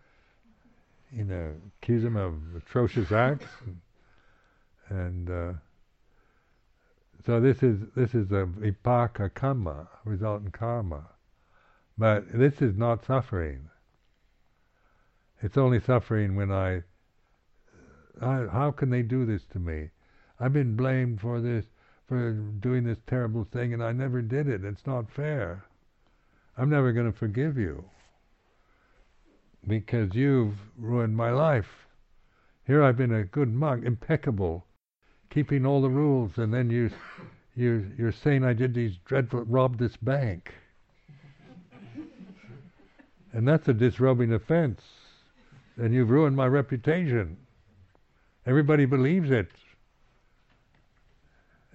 you know, accuse him of atrocious acts, and, and uh, so this is this is a vipaka karma, resultant karma, but this is not suffering. It's only suffering when I, uh, I how can they do this to me? I've been blamed for this, for doing this terrible thing, and I never did it. It's not fair. I'm never going to forgive you because you've ruined my life. Here I've been a good monk, impeccable, keeping all the rules, and then you, you, you're saying I did these dreadful, robbed this bank. and that's a disrobing offense. And you've ruined my reputation. Everybody believes it.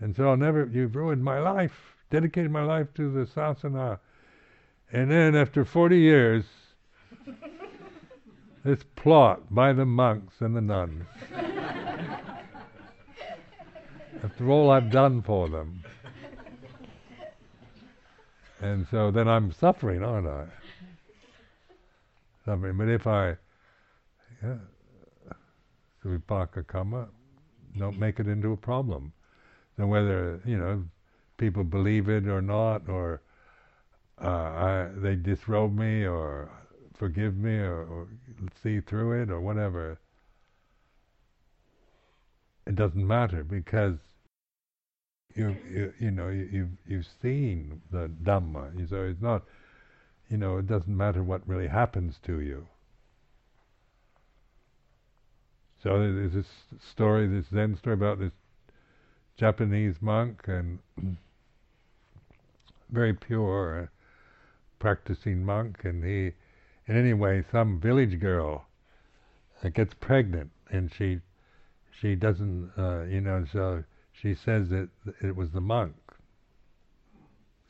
And so I'll never, you've ruined my life, dedicated my life to the sasana. And then after 40 years, [LAUGHS] this plot by the monks and the nuns. After all I've done for them. And so then I'm suffering, aren't I? Suffering. But if I, yeah, vipaka karma, don't make it into a problem. So whether, you know, people believe it or not, or uh, I, they disrobe me, or forgive me, or, or see through it, or whatever, it doesn't matter because you, you, know, you, you've, you've seen the Dhamma. So it's not, you know, it doesn't matter what really happens to you. So there's this story, this Zen story about this Japanese monk and [CLEARS THROAT] very pure, uh, practicing monk, and he, in any way, some village girl uh, gets pregnant, and she, she doesn't, uh, you know, so she says that it was the monk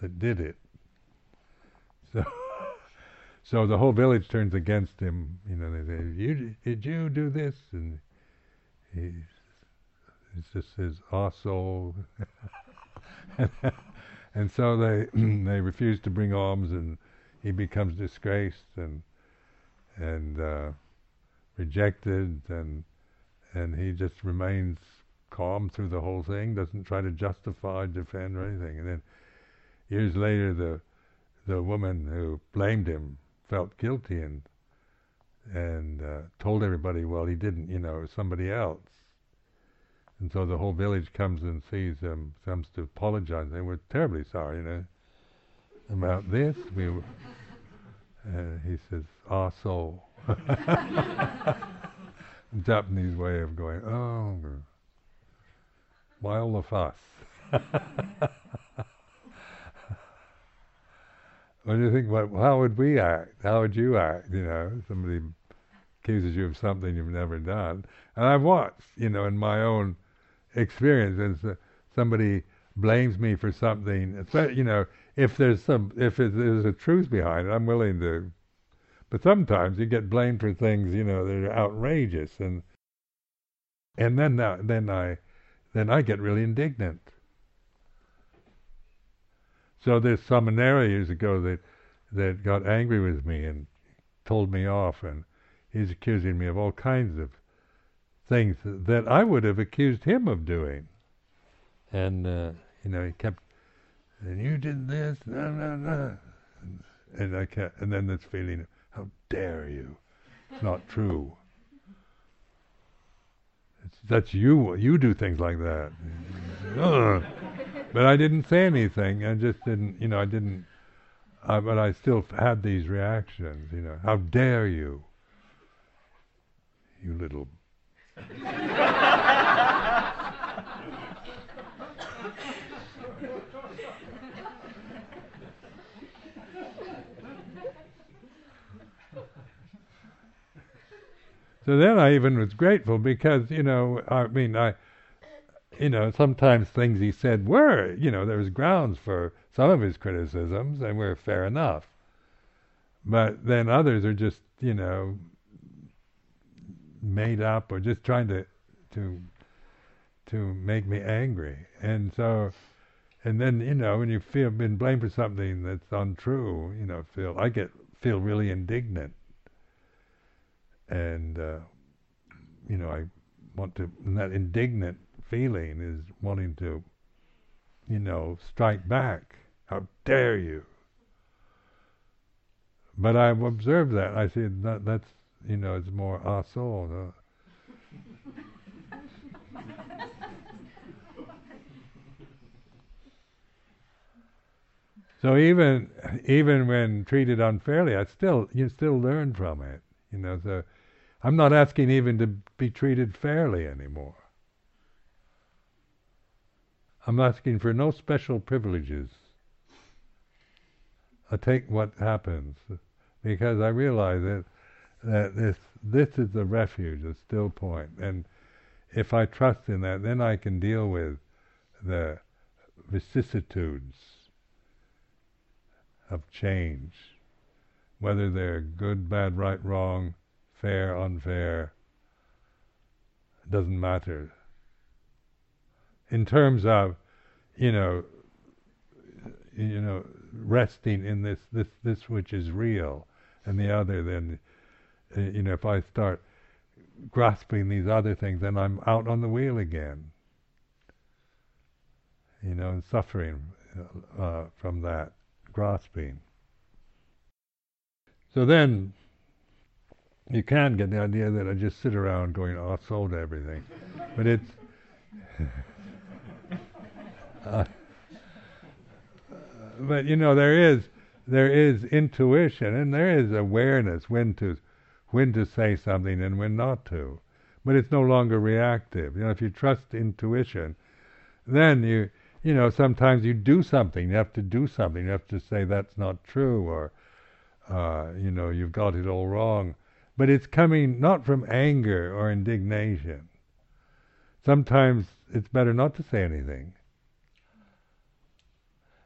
that did it. So, [LAUGHS] so the whole village turns against him. You know, they say, "You did you do this?" And he just says also, [LAUGHS] and so they [CLEARS THROAT] they refuse to bring alms, and he becomes disgraced and and uh, rejected, and and he just remains calm through the whole thing, doesn't try to justify, defend, or anything. And then years later, the the woman who blamed him felt guilty and and uh, told everybody, well, he didn't, you know, it was somebody else. And so the whole village comes and sees him, comes to apologize. They were terribly sorry, you know, about this. We were, uh, he says, ah, so. [LAUGHS] Japanese way of going, oh, why all the fuss? [LAUGHS] do you think about how would we act? How would you act? You know, somebody accuses you of something you've never done. And I've watched, you know, in my own experience, as somebody blames me for something, you know, if there's some, if there's a truth behind it, I'm willing to. But sometimes you get blamed for things, you know, that are outrageous, and and then uh, then I then I get really indignant. So there's seminary years ago that that got angry with me and told me off, and he's accusing me of all kinds of things that I would have accused him of doing. And uh, you know, he kept, and you did this, no, no, no, and, and I kept, and then this feeling, how dare you? It's not true. That's you. You do things like that. but I didn't say anything. I just didn't, you know, I didn't. Uh, but I still had these reactions. You know, how dare you? You little so then I even was grateful because, you know, I mean, I, you know, sometimes things he said were, you know, there was grounds for some of his criticisms and were fair enough. But then others are just, you know, made up or just trying to to to make me angry. And so, and then you know when you feel been blamed for something that's untrue, you know, feel I get feel really indignant, and uh, you know I want to, and that indignant feeling is wanting to, you know, strike back. How dare you? But I've observed that. I see that that's you know it's more aso. No? So even even when treated unfairly, I still you still learn from it. You know, so I'm not asking even to be treated fairly anymore. I'm asking for no special privileges. I take what happens because I realize that that this this is the refuge, the still point, and if I trust in that, then I can deal with the vicissitudes of change, whether they're good, bad, right, wrong, fair, unfair, doesn't matter. In terms of, you know, you know, resting in this this this which is real, and the other, then, uh, you know, if I start grasping these other things, then I'm out on the wheel again. You know, and suffering uh, from that grasping. So then you can get the idea that I just sit around going, oh, I sold everything. but it's. [LAUGHS] uh, but you know, there is there is intuition and there is awareness when to when to say something and when not to. But it's no longer reactive. You know, if you trust intuition, then you you know, sometimes you do something, you have to do something, you have to say that's not true, or, uh, you know, you've got it all wrong. But it's coming not from anger or indignation. Sometimes it's better not to say anything.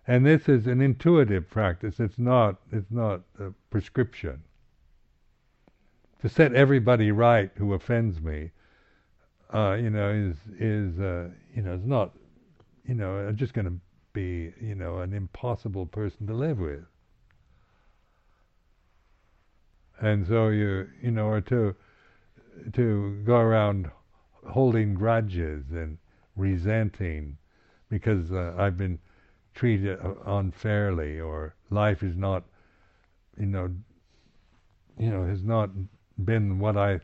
And this is an intuitive practice. It's not. It's not a prescription. To set everybody right who offends me, uh, you know, is is uh, you know, is not you know, are just going to be, you know, an impossible person to live with. And so you, you know, or to to go around holding grudges and resenting because uh, I've been treated uh, unfairly or life is not, you know, you know, has not been what I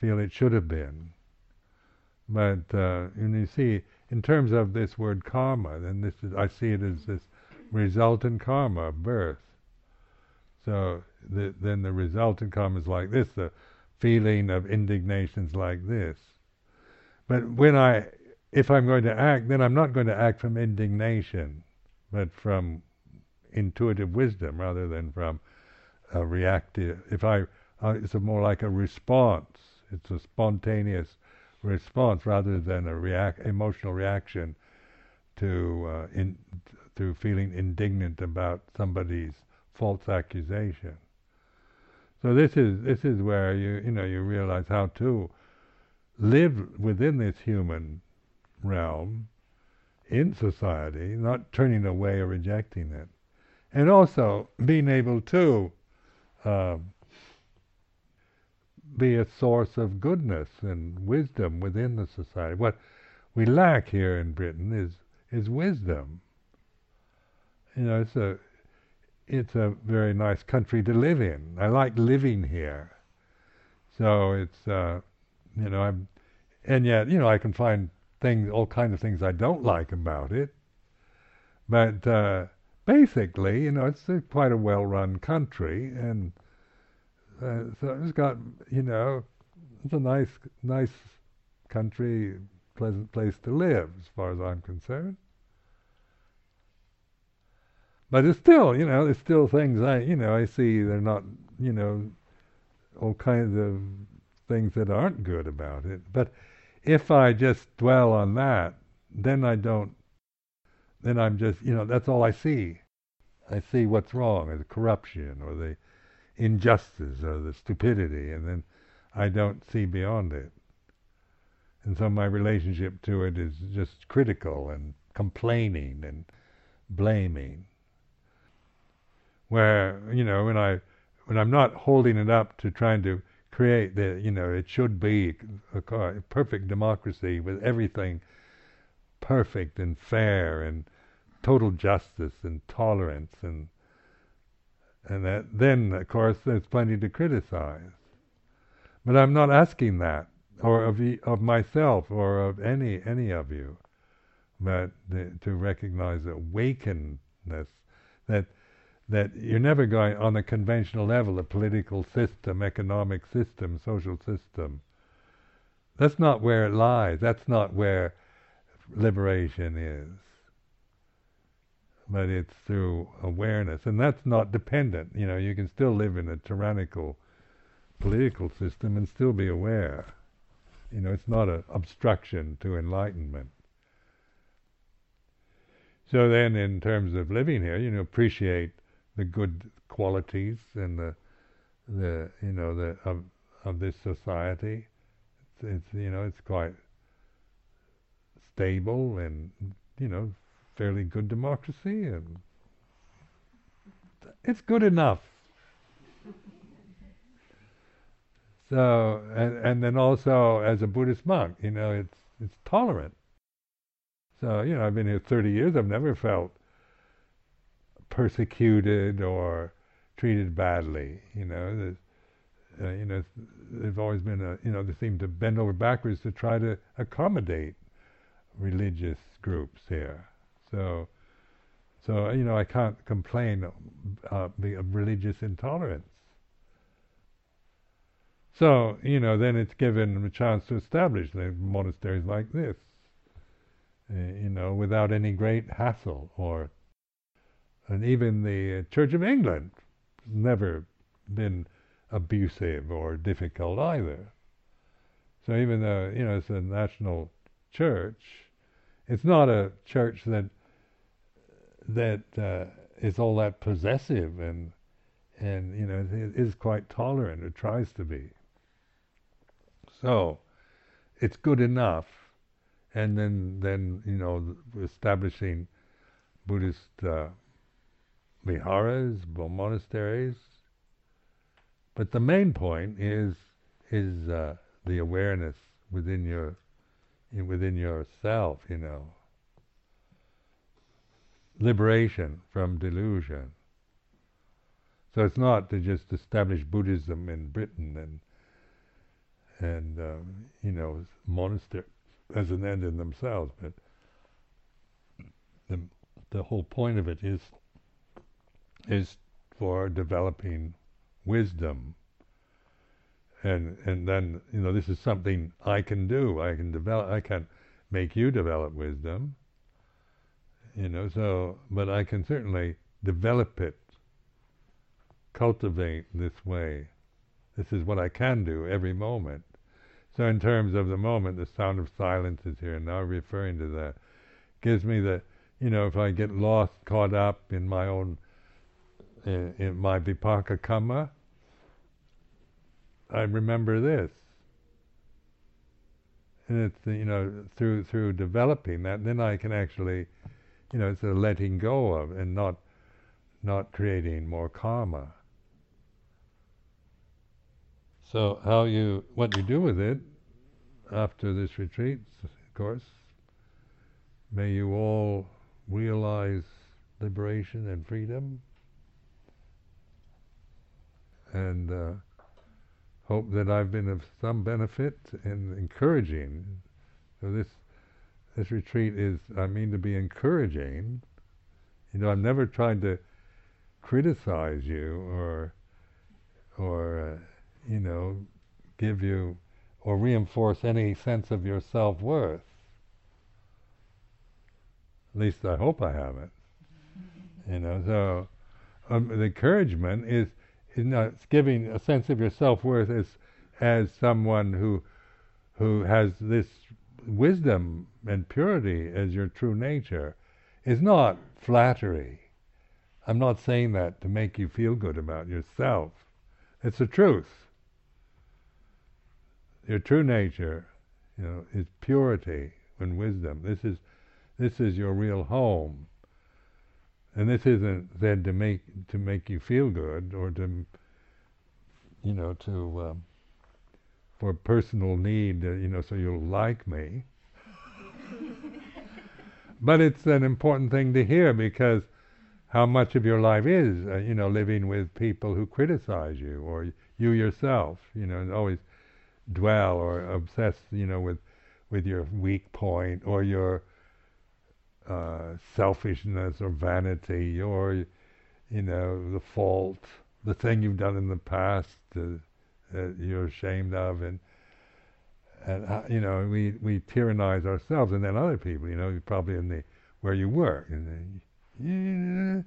feel it should have been. But uh, and you see, in terms of this word karma, then this is I see it as this resultant karma birth. So the, then the resultant karma is like this, the feeling of indignations like this. But when I, if I'm going to act, then I'm not going to act from indignation, but from intuitive wisdom rather than from a reactive. If I, uh, it's more like a response. It's a spontaneous response rather than a react emotional reaction to uh, in to feeling indignant about somebody's false accusation. So this is this is where you you know you realize how to live within this human realm in society, not turning away or rejecting it, and also being able to um, be a source of goodness and wisdom within the society. What we lack here in Britain is is wisdom. You know, it's a it's a very nice country to live in. I like living here. So it's uh, you know I'm, and yet you know I can find things, all kinds of things I don't like about it. But uh, basically, you know, it's a, quite a well-run country, and uh, so it's got, you know, it's a nice, nice country, pleasant place to live, as far as I'm concerned. But it's still, you know, there's still things I, you know, I see they're not, you know, all kinds of things that aren't good about it. But if I just dwell on that, then I don't, then I'm just, you know, that's all I see. I see what's wrong, or the corruption, or the injustice or the stupidity, and then I don't see beyond it. And so my relationship to it is just critical and complaining and blaming. Where, you know, when I when I'm not holding it up to trying to create the, you know, it should be a, a perfect democracy with everything perfect and fair and total justice and tolerance and and that then of course there's plenty to criticize. But I'm not asking that, or of of myself, or of any any of you, but the, to recognize awakenedness that that you're never going on a conventional level, a political system, economic system, social system. That's not where it lies. That's not where liberation is. But it's through awareness, and that's not dependent. You know, you can still live in a tyrannical political system and still be aware. You know, it's not an obstruction to enlightenment. So then, in terms of living here, you know, appreciate the good qualities and the the you know the of of this society. It's, it's you know it's quite stable and you know fairly good democracy and it's good enough. [LAUGHS] So and and then also as a Buddhist monk, you know, it's it's tolerant. So you know, I've been here 30 years. I've never felt persecuted or treated badly. You know, uh, you know, there's always been a, you know, they seem to bend over backwards to try to accommodate religious groups here. So, so you know, I can't complain uh, of religious intolerance. So, you know, then it's given a chance to establish monasteries like this, uh, you know, without any great hassle or and even the Church of England has never been abusive or difficult either. So even though you know it's a national church, it's not a church that that uh, is all that possessive and and you know it is quite tolerant. It tries to be. So it's good enough, and then then you know establishing Buddhist uh, viharas, monasteries. But the main point is is uh, the awareness within your within yourself, you know. Liberation from delusion. So it's not to just establish Buddhism in Britain and and um, you know monastery as an end in themselves, but the the whole point of it is is for developing wisdom. And and then you know this is something I can do. I can develop. I can make you develop wisdom. You know, so but I can certainly develop it, cultivate this way. This is what I can do every moment. So in terms of the moment, the sound of silence is here and now, referring to that. Gives me the, you know, if I get lost, caught up in my own in, in my vipaka kamma, I remember this. And it's you know through through developing that, then I can actually, you know, it's a letting go of and not not creating more karma. So how you what you do with it after this retreat, of course, may you all realize liberation and freedom and uh, hope that I've been of some benefit in encouraging. So this this retreat is, I mean, to be encouraging. You know, I've never tried to criticize you or or uh, you know give you or reinforce any sense of your self worth. At least I hope I haven't. You know, so um, the encouragement is you know, it's giving a sense of your self worth as as someone who who has this wisdom and purity as your true nature is not flattery. I'm not saying that to make you feel good about yourself. It's the truth. Your true nature, you know, is purity and wisdom. This is this is your real home. And this isn't said to make to make you feel good or to you know, to um, for personal need, uh, you know, so you'll like me. [LAUGHS] but it's an important thing to hear because how much of your life is, uh, you know, living with people who criticize you or you yourself, you know, and always dwell or obsess, you know, with with your weak point or your uh, selfishness or vanity or you know the fault, the thing you've done in the past uh, that you're ashamed of, and and uh, you know we we tyrannize ourselves and then other people. You know, probably in the where you work. And [LAUGHS]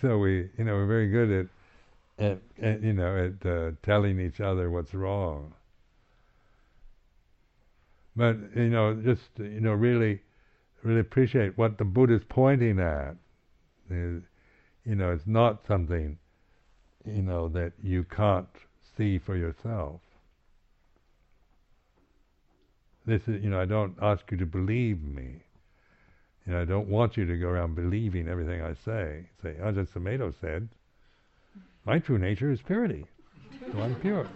so we, you know, we're very good at at, at you know, at uh, telling each other what's wrong. But you know, just you know, really, really appreciate what the Buddha's pointing at. Is, you know, it's not something, you know, that you can't see for yourself. This is, you know, I don't ask you to believe me. You know, I don't want you to go around believing everything I say. Say, Ajahn Sumedho said, my true nature is purity. So I'm pure.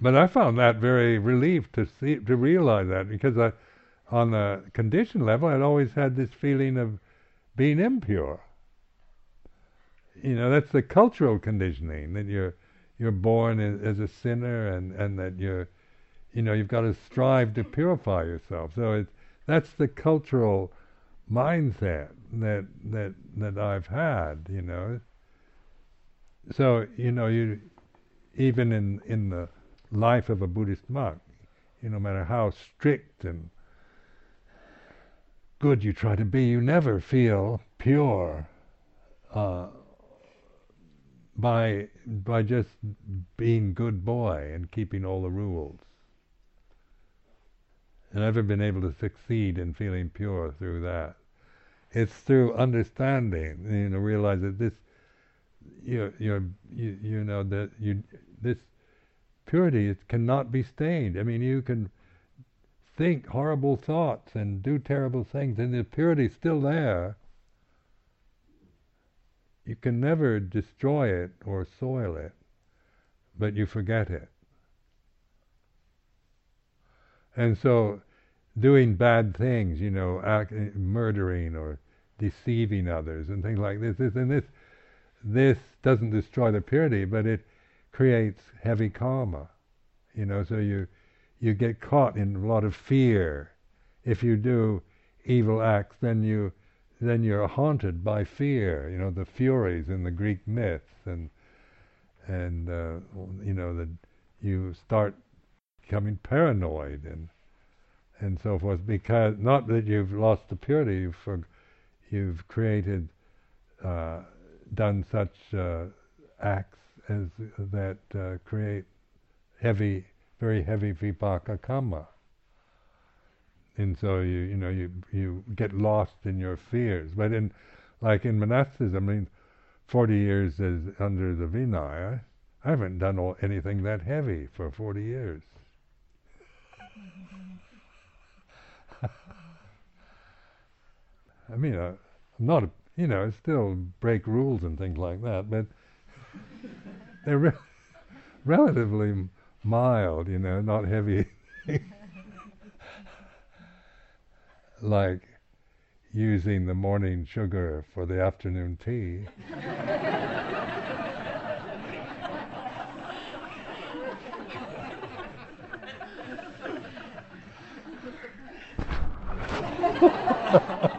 but I found that very relief to see to realize that because I, on the condition level, I'd always had this feeling of being impure. You know, that's the cultural conditioning that you're you're born as, a sinner and, and that you're, you know, you've got to strive to purify yourself. So it's, that's the cultural mindset that that that I've had, you know. So you know, you even in in the life of a Buddhist monk, you no matter how strict and good you try to be, you never feel pure. Uh, by by just being good boy and keeping all the rules. And I've never been able to succeed in feeling pure through that. It's through understanding, you know, realize that this, you you you, you know that you this purity it cannot be stained. I mean, you can think horrible thoughts and do terrible things, and the purity is still there you can never destroy it or soil it, but you forget it. And so, doing bad things, you know, act, murdering or deceiving others and things like this, this and this, this doesn't destroy the purity, but it creates heavy karma. You know, so you you get caught in a lot of fear. If you do evil acts, then you then you're haunted by fear. You know the Furies in the Greek myths, and and uh, you know that you start becoming paranoid and and so forth because not that you've lost the purity, you've for, you've created uh, done such uh, acts as that uh, create heavy, very heavy vipaka karma and so you you know you you get lost in your fears. But in like in monasticism, I mean, forty years as under the Vinaya, I haven't done all, anything that heavy for forty years. [LAUGHS] I mean, uh, I'm not, a, you know, I still break rules and things like that, but [LAUGHS] they're re- [LAUGHS] relatively mild, you know, not heavy like using the morning sugar for the afternoon tea. [LAUGHS]